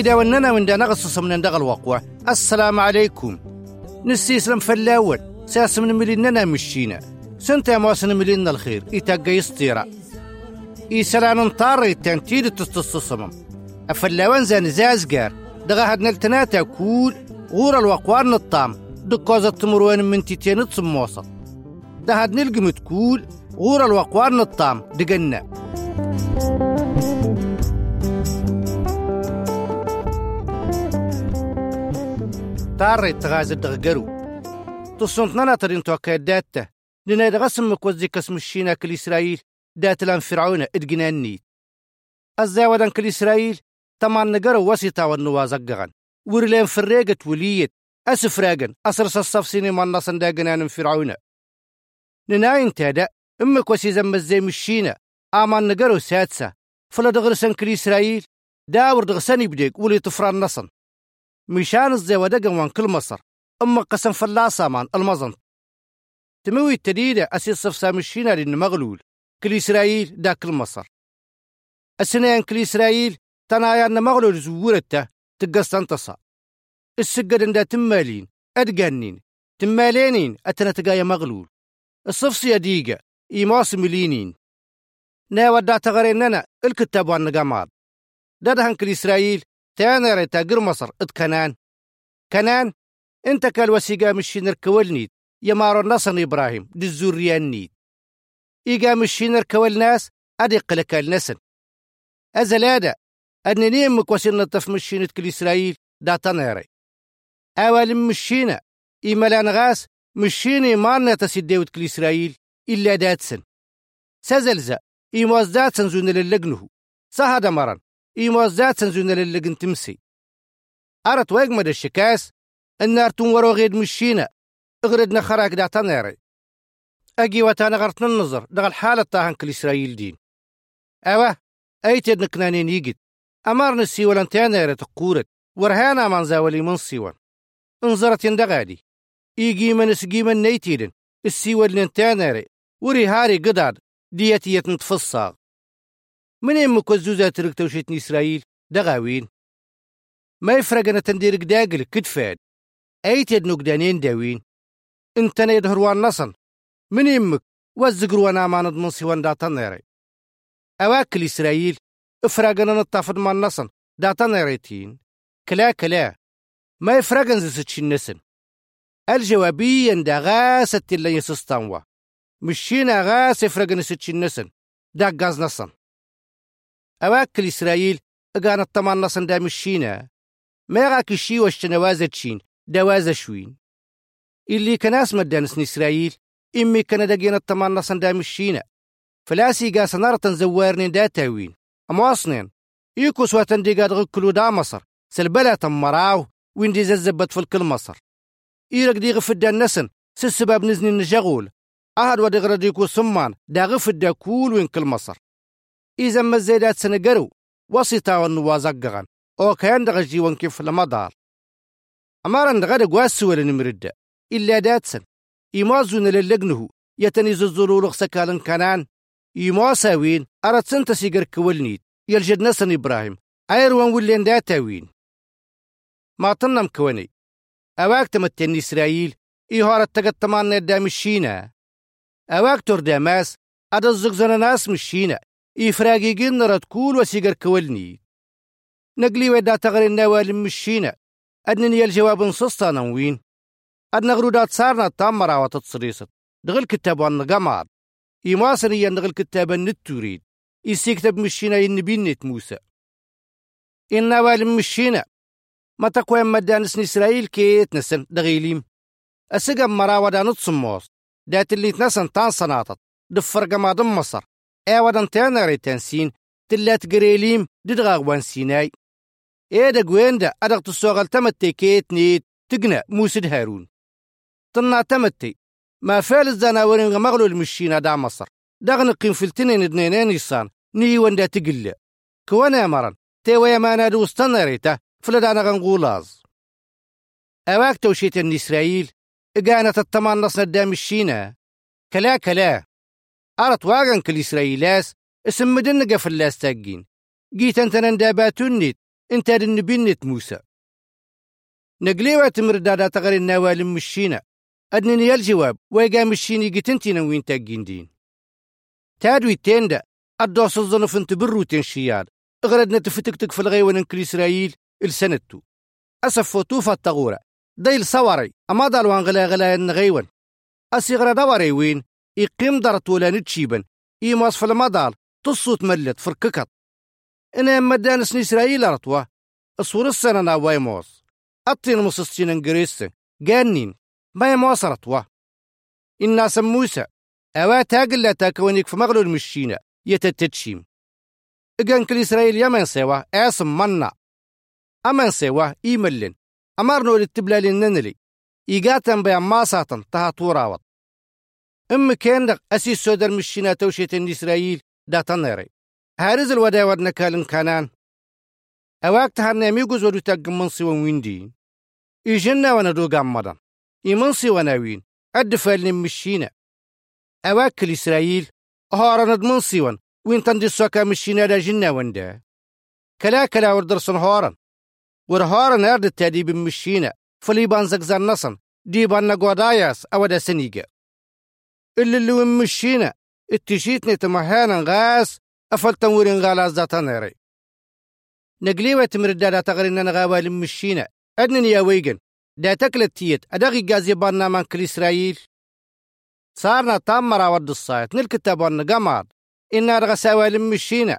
إيمي داوننا من دا نغصص من دغ الوقوع. السلام عليكم. نسيسلم فلاول ساس من مليننا مشينا سنتا موسن ملينا الخير. إتاقا يسطيرا إيسران انطار التنتيد تستصصمم أفلاوان زان زازقار دغا هاد نلتناتا كول غور الوقوار نطام. دكوزة تمروان من تيتين تصموصة ده هاد نلقم تكول غور الوقوار نطام. دقنا. تاري تغاز الدغقرو تصنتنا ناطرين توكا داتا. لنا يدغسم مكوزي كسم الشينا كل إسرائيل دات لأن فرعون إدقنا النيت. الزاودان كل إسرائيل؟ طمان نقرو وسيطا والنوازقغان ورلين فريقة وليت. أسفراغن أسرس الصفسيني من نصن داقنان فرعون. نناين تادا أمك وسي زم الزي مشينا آمان نقرو سادسة. فلا دغرسن كل إسرائيل. داور دغسن يبديك ولي طفران نصن. مشان الزي ودقن وان كل مصر. أما قسم فلاسة مان المزن تموي التديدة أسي صفسا مشينا لأن مغلول. كل إسرائيل دا كل مصر. السنين كل إسرائيل تنايا أن مغلول زورته تقص تصا. السجد دا تمالين أدقنين. تمالينين أتنا تقايا مغلول. الصفصية ديقة إيماس ملينين. نا ودا تغريننا الكتاب والنقامات. دا دهن كل إسرائيل تانا ريتا قر مصر إد كنان. كنان إنت كالوسيقا مشي نركولنيت يمارو نصن إبراهيم دي الزوريان نيت. إيقا مشي نركول ناس أدق لك النسن أزلادا أنني أمك وسين نطف مشينة كل إسرائيل دا تنيري أول مشينا إيمالان غاس مشيني مارنا تسديوت كل إسرائيل إلا داتسن. سزلزا إيموز داتسن زون للجنه سهدا مرن. إيموز داتسن زون للجن تمسي. أرت ويجمد الشكاس النار تنورو غيد مشينا اغردنا خراك دا تنيري أجي وتانا غرتنا النظر دغ الحالة طاهن كل إسرائيل دين. أوه أيتد نكنانين يجد. أمرنا السيوال انتانا تقورت ورهانا من زاولي من سيوان. انظرت يندغادي إيجي من سجيما نيتيدن. السيوال انتانا وري هاري قداد. ديتي يتنتفصاغ. من يمك وزوزة ترك توشيتني إسرائيل دغاوين ما يفرق أنا تندير قداقل كدفاد أيتد نقدانين داوين انتنا يدهروان نصن من يمك وزقروا أنا ما نضمن سيوان دا تنيري أواكل إسرائيل إفراغنا نطافد ما النصن دا تنيريتين كلا كلا ما يفرغن زيستشي النسن الجوابيا دا غاسة اللي يسستانوا مشينا غاس يفرغن ستشي النسن دا غاز نصن أواكل إسرائيل إغانا الطمان نصن دا مشينا ما يغاك الشي واشتنا تشين دا وازا شوين. اللي كان اسم دانسن إسرائيل إمي كان دقينا الطمان نصن دا مشينا فلاسي قاس نارتن زوارنين دا تاوين. أمواصنين إيكوس واتن دي قاد غكلو دا مصر. سلبلا تمراو وين دي ززبت في الكل مصر إيرك دي غفد النسن سسباب نزني النجاغول أهد ودي غرديكو سمان دا غفد كول وين كل مصر إذا ما الزيدات سنقرو وسيطا والنوازقغان أو كان دغ جيوان كيف لمدار أمارن دغا دقواس ولا نمرد إلا داتسن. إيمازون للجنه يتني زلزلو لغسكالن كانان يماساوين أرد سنت سيجر كولنيت يلجد نسن إبراهيم أيروان ولين داتاوين. ما تنم كوني. أواك تمتن إسرائيل إيهارة تقد تمان ندام الشينا أواك تور داماس أدا الزغزن ناس مشينا إفراقي جن رد كول وسيجر كولني. نقلي ودا تغري النوال مشينا. أدنني الجواب نصصتا نوين أدنا غرودات صارنا تامرا وتتصريصت دغل كتاب وان قمار إيماسن يندغ الكتاب النت تريد يستكتب مشينا ينبين موسى إنا والم مشينا. ما تقوى مدانس إسرائيل كيت نسن دغيليم. أسقم مراودا نتصموس. دات اللي تنسن تان صناطت دفر قمادم مصر. ايوادن تانا ريتانسين تلات قريليم ددغاغ وان سيناي ايدا قويندا أدغت السوغل تمتي كيت نيت تقنى موسد هارون طنا تمتي ما فعل الزناورين مغلو المشينا دا مصر دغن قيم في التنين ادنينين يصان ني وندا تقل كوانا مرن تيويا ما نادو استنريته فلدانا غنغولاز أواك توشيت ان إسرائيل إقانة التمان نصنا الدام الشينا كلا كلا أرت واغن كل إسرائيلاس اسم مدن قفل لاس تاقين. جيت أنت ننداباتونيت أنت النبينة موسى. نقليوة تمردادا تغري النوال مشينا. أدنني الجواب ويقا مشيني قتنتي وين تاقين دين. تادوي تيندا الدوس الظنف أنت بروتين شيار. اغردنا تفتكتك في الغيوان كل إسرائيل السنتو. أسف فوتوفا التغورة. دايل صوري أما دالوان غلا غلا النغيوان أسيغرا دوري وين؟ يقيم درت ولا نتشيبن إيماس في المدار تصوت ملت فرككت. إنا مدانس إسرائيل أرتوا أصور السنة ناواي موس أطين مصصين إنجريس. جانين. ما يموس أرتوا إنا سموسى أوا تاقل لا تاكونيك في مغلو المشينة يتتتشيم. إجان كل إسرائيل يمن سوا. أسم منا. أمن سوا. إيملن أمرنو للتبلالين ننلي. إيقاتن بيان ماساتن تها توراوت إم كان دق أسيس سودر مشينا توشيت إسرائيل دا تنيري هارز الودا ودنا كالن كانان أواك تهرنا ميقوز ودو تاق منصي ويندي إيجنا وندو قامدان إيمنصي وناوين أدفال مشينا أواك الإسرائيل هارند منصي ون وين تندي سوكا مشينا دا جنا وندا كلا كلا وردرسن هارن ورهارن أرد التاديب مشينا فليبان زقزان نصن ديبان نقوداياس أودا سنيقة اللي اللي مشينا. اتشيتني تمهانا غاس أفل تنورين غالا زاتا نيري نقليوة تمردادا تغرين نغاوا لمشينا أدنن يا ويغن دا تكلت تيت أدغي غازي كل إسرائيل. صارنا تامرا ود الصايت. نلكتاب ونقاماد إنا رغساوا لمشينا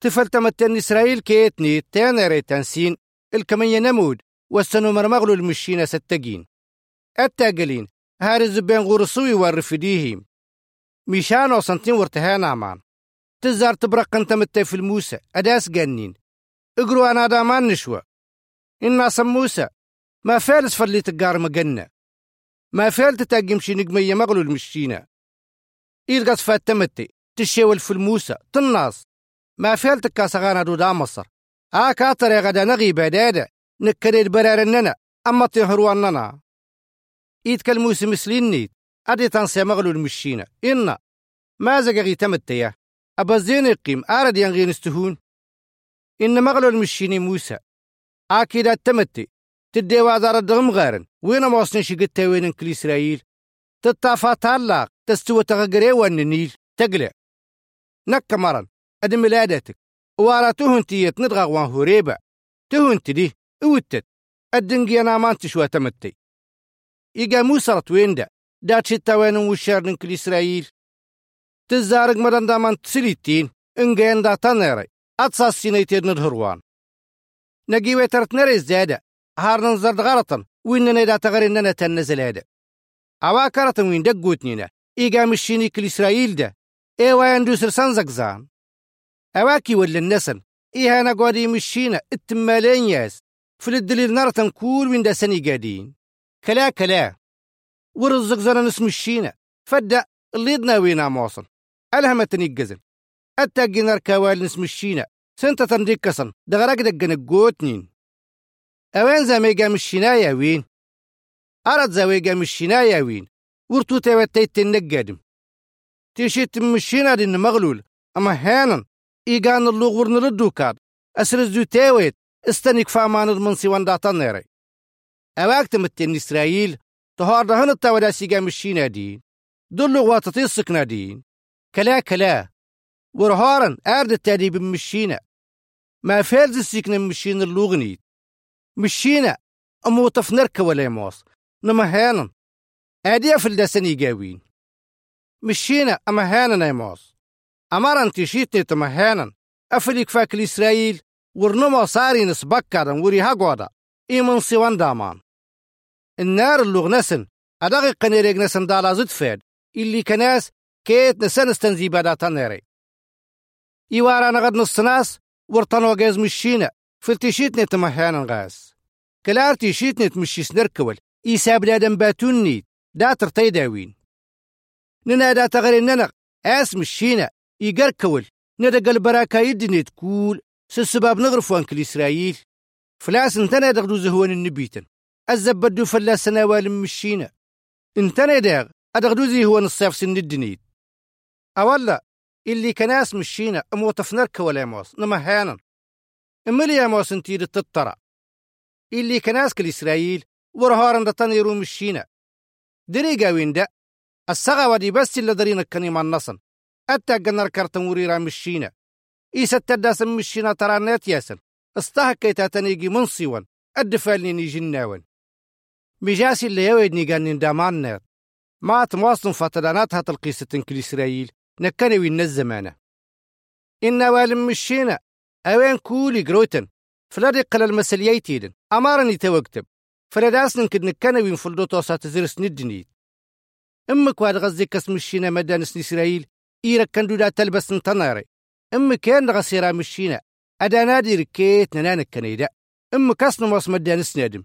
تفلتمتن إسرائيل كيتني. تانيري تنسين. الكمية نمود. والسنو مرمغلو المشينا ستقين. التاقلين هارز بين غرسوي والرفديهم ميشانو سنتين ورتهانا عمان تزار تبرق انت متى في الموسى. أداس جنين. اقروا أنا دامان نشوى. إنا سموسى ما فالس فلي تقار مقنة. ما فال تتاقم شي نقمية مغلو المشينا إيرقص فات تمتي تشيول في الموسى. تناس ما فال تكاسغانا دو دا مصر. آ كاتر يا غدا نغي بدادة نكريد برارننا. أما تهرواننا. إيد موسى مسليني. أدي تنسى مغلو المشينا إنا. ما زقغي تمتيا؟ أبا زين القيم أرد ينغي نستهون. إن مغلو المشيني موسى. أكيد التمتي تدي وادار الدغم غارن. وين موصني شقت وين كل إسرائيل؟ تطافا تالاق. تستوى تغقري وان النيل تقلع. نك مرن. أدي ميلادتك وارا تهن تيت ندغى وان هوريبا. تهن تدي أوتت. الدنقي أنا ما شوى تمتي. إيقا موسى وين دا دات شتا وين وشارن كل إسرائيل تزارق مدن دامان تسليتين إنجين دا تنيري أتصاص سينيتين ندهروان نجي ترت نري زادة هارن زرد غلطا وإننا دا تغريننا تنزل هذا أوا كرتن وين دقوتنينا إيقا مشيني كل إسرائيل دا إيوا يندوسر سنزقزان أواكي ولا النسن إيها نقودي مشينا التمالين ياس فلدليل نارتن كول وين دا سني قادين. كلا كلا. ورزق زنا نسم الشينا فدأ اللي وينا موصل. ألها تنيقزن. أتاقي نركوال نسم الشينا سنتا تنديكسن دغرق دقن قوتنين. أوين زميقا مشينا يا وين؟ أرد زويقا مشينا يا وين؟ ورتو تيوتيت النقادم تيشيت مشينا دين مغلول. أما هانا إيقان اللوغ ورن للدوكاد أسرزو تيويت استنك فامان المنسي وان نيري. أواك تمتن إسرائيل تهار دهن التاودا سيقا مشينا دين دلو واتطي السكنا دين كلا كلا ورهارن أرد التادي بمشينا ما فالز السكنا مشينا اللوغنيت. مشينا أمو تفنرك ولا يموس نما هانن. أدي أفل داسني قاوين. مشينا أما هانن يموس أمارن تشيتني تما هانن. أفليك فاك الإسرائيل ورنما صاري نسبكرن وري هاقودا إيمن سيوان دامان. النار اللغنسن. أدغي قنيريق نسن دالا زد فاد اللي كناس كيت نسن استنزيبا دا تنيري. إيوارا نغد نصناس ورطن وغاز مشينا. فلتشيتني تمهانا غاز كلار تشيتني تمشي سنركول إيسا بلادن باتوني دا ترتي داوين. ننا دا تغري ننق آس مشينا. يقركول ندا البراكا يدني تقول سسباب نغرفوان كل إسرائيل. فلاس انتنا دغدو زهوان النبيتن. الزبدو فلا سنوال مشينا انتنا داغ أدغدو زي هو نصيف سن الدنيت. أولا اللي كناس مشينا أموتفنرك ولا موس نمهانا املي موسن تيد التطرة اللي كناس كل إسرائيل ورهارن دتاني روم الشينا دريقا وين دا السغا ودي بس اللي درين الكنيم النصن أتا قنر كرتن وريرا مشينا إيسا تداس مشينا ترانات ياسن. استهكيتا تنيجي منصيوان الدفالني نيجي بجاسي اللي يويدني قانين دامان نات ما تمواصل فتدانات هات القيسة كل إسرائيل نكني وين الزمانة إن والم مشينا أوين كولي جروتن فلادي قل المسليتيدن أمارني توقتب فلاداسن كد نكنا وين فلدو توسات زرس ندنيد أمك واد غزي كس مشينا مدانس إسرائيل إيرك كندو دا تلبس نتناري. أمك كان غسيرا مشينا أدا نادي ركيت ننانك كنيدا. أمك أصنو موس مدانس نادم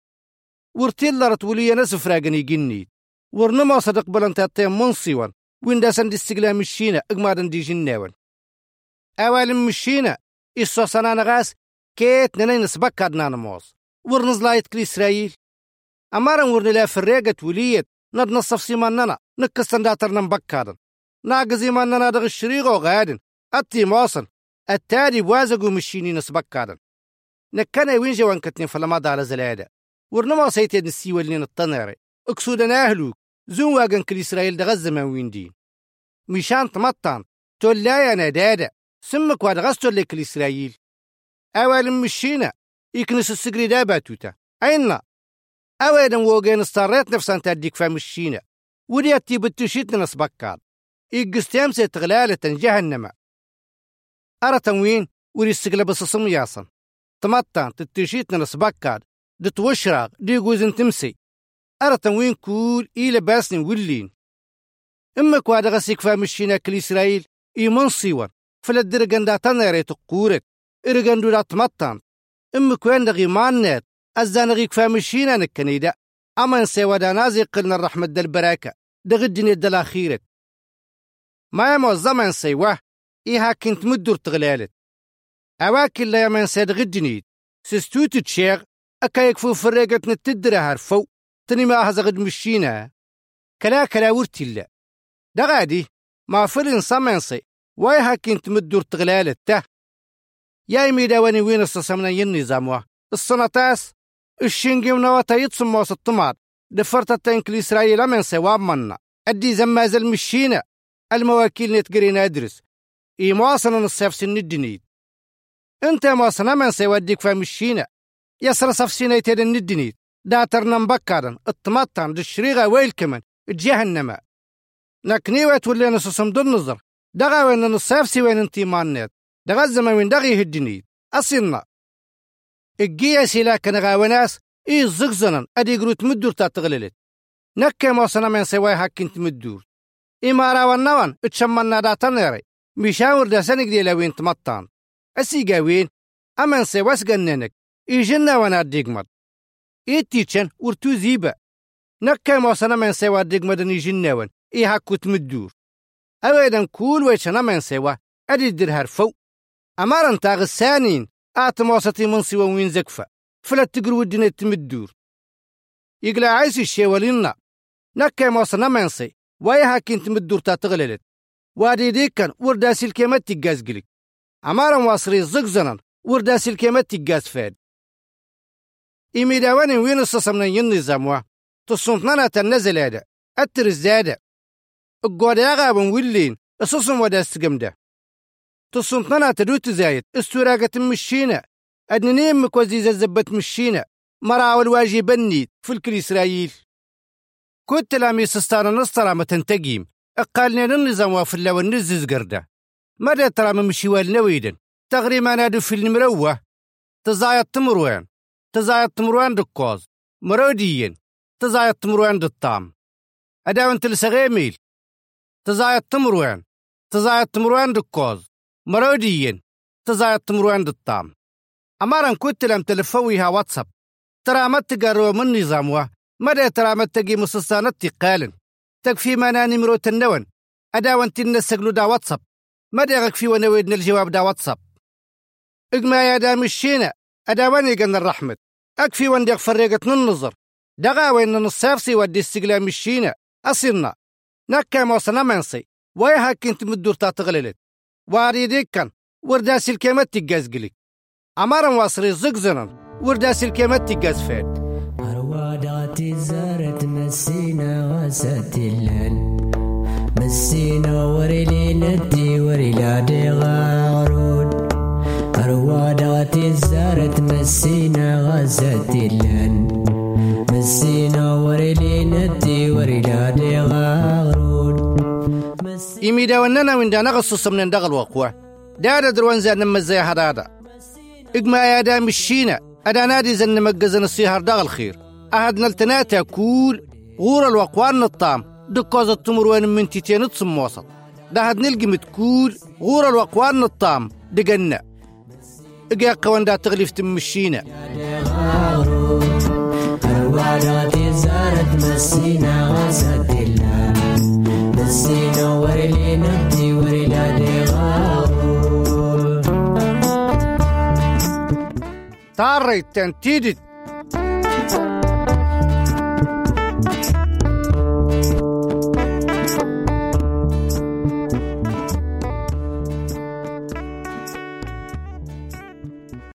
ورتيلرت وليا نسفراقن يقنيت ورنما صدق بلنتاتين منصيوان. وين دا سندي السقلا مشينا أقمادن دي جناون أوال مشينا إسو سنانا غاس كيت ننين سبك أدنان موز. ورنز لايت كل إسرائيل. أمارن ورن لا فريقة وليت ند نصف سيماننا نكسن داترنا مبكادن ناقزي ماننا دغ الشريغو غادن أتي موصن التالي بوازقو مشيني نسبكادن نكنا وين جوان كتنين فلما دال زلادة. ورنما سيتي نسيوال لين الطنيري اكسودنا أهلوك. زون واغن كل إسرائيل دغ الزمان وين دين مشان تمطان. تولايا ندادة سمك واد غستو لك الإسرائيل أول مشينا. يكنس السجري دابا توتا أين أولا ووغين استريت نفسان تديك فمشينا ودي أتي بتشيت نسبكار إيقستيام سيتغلالة جهنم. أرى تنوين وري السجل بصصم ياسن. تمطان. تتشيت نسبكار دتوشراغ دي جوزن تمسي. أرى تنوين كول إيلا باسن ولين. إما كواد غسيك فمشينا كل إسرائيل إيمان صيوان. فلا درجن دا تنيري تقورك إرجن دا تمطان. إم كوين دغي مانات أزان غيك فامشينا نكنيدا أما نسيوا دا نازي قلنا الرحمة دا البراكة دغي الدنيا دا الأخيرة ما يمو الزمن سيوه إيها كنت مدور تغلالت. أواكل لا يمن سيد غدنيد سستوت تشيغ. أكا يكفو فريقة نتدرى هرفو تني ما هذا غد مشينا كلا كلا ورتي دا غادي ما فلن سمنسي واي هاكين تمدور تغلالة ته. يا ميدا واني وين السسمنا ينظام وا السنتاس الشنجي ونواتا يتصم واس الطمار دفرت التنك الإسرائيل من سواب منا. أدي زماز المشينا المواكيل نتقري ندرس إي مواصنا نصف سن الدنيد انت مواصنا من سيوديك فمشينا يسر صف سنة تدن الدنيد داترنا مبكرا الطمطان دشريغا ويل كمان جهنم. نكنيوة ولا نصصم دون نظر. دغا وين نصيف سي وين انتي مانيت. دغا الزمان وين دغي هدني. أصينا الجيا سيلا كان غاوناس إي زغزنا أدي قروت مدور تغللت. نكا ما صنا من سواي حق انت مدور. إمارا والنوان اتشمنا دا تنيري. مشاور دا سنك دي لوين تمطان أسي قاوين أمن سواس قننك إيجنا وأنا ديقمد إيتيتشن ورتو زيبا. نكا ما صنا من سوا ديقمد نيجناون إي حق تمدور أويدا كول ويشنا من سوا. أدي درهر فو. أمارن تاغ السانين آت موسطي من سوا وين زكفة فلا تقروا الدنيا تمدور. يقلع عيس الشيوالينا نكا موسنا منسي ويها كنت مدور تاتغللت وادي ديكن ورداسي الكيمات تقاز قلك أمارن واصري زقزنا ورداسي الكيمات تقاز فاد. إيمي داواني وين الصصمنا ينظام وا تصنطنا تنزل هذا أترز زادة القواد يغابن ولين أسوسن ودا استقمدة. تصنطنا تدوت زايد استراقة مشينا أدنين مكوزيزة زبت مشينا مراو الواجي بني في الكل إسرائيل. كنت لامي سستانا نصطرا ما تنتقيم أقالنا النظام وافلا والنزز قردة. ماذا ترى من مشيوال نويدا تغريما نادو في المروة. تزايد تمروان. تزايد تمروان دكوز. مروديين. تزايد تمروان دالطام أداون تلسغيميل تزايد تمروان. تزايد تمروان دكوز. مروديين. تزايد تمروان دالطام أمارا كنت لم تلفويها واتساب. ترى ما تقروا من نظامها. مدى ترى ما تجي مسلسانات تقالن. تكفي ما نمرو تنون أدا وانت النسقلو دا واتساب. مدى غكفي ونويدنا الجواب دا واتساب. إقما يا دا مشينا أدا واني قن الرحمة. أكفي وان ديغ فريقة النظر دغا وين نصيرسي ودي استقلال مشينا أصيرنا. نكا موصنا منسي ويها كنت مدور تغللت. واريديك كان ورداس الكلمات تقاز قلي عمارا واصري زقزنا ورداس الكلمات تقاز فات أرواداتي زارت مسينا وسات الليل. مسينا وريلي ندي وريلا دي غارود. أرواداتي زارت مسينا وسات الليل مسينا وريلي ندي وريلا دي غارود إميدا وننا من دانا غصص من دغل وقوة دادا دروان زاد نمزي هدادا. إقما يا دا مشينا. أدا نادي زن مجزن السيهر دغل خير. أهدنا التناتا كول غور الوقوان الطام دكوز التمر وين من تيتين تصم وسط. ده هد نلقي متكول. غور الوقوان الطام دقنا. إقيا قوان دا تغليف تمشينا. أرواداتي زارت مسينا وسات الليل مسينا وريلي ندي وريلا دي غارود تاري تنتيدت.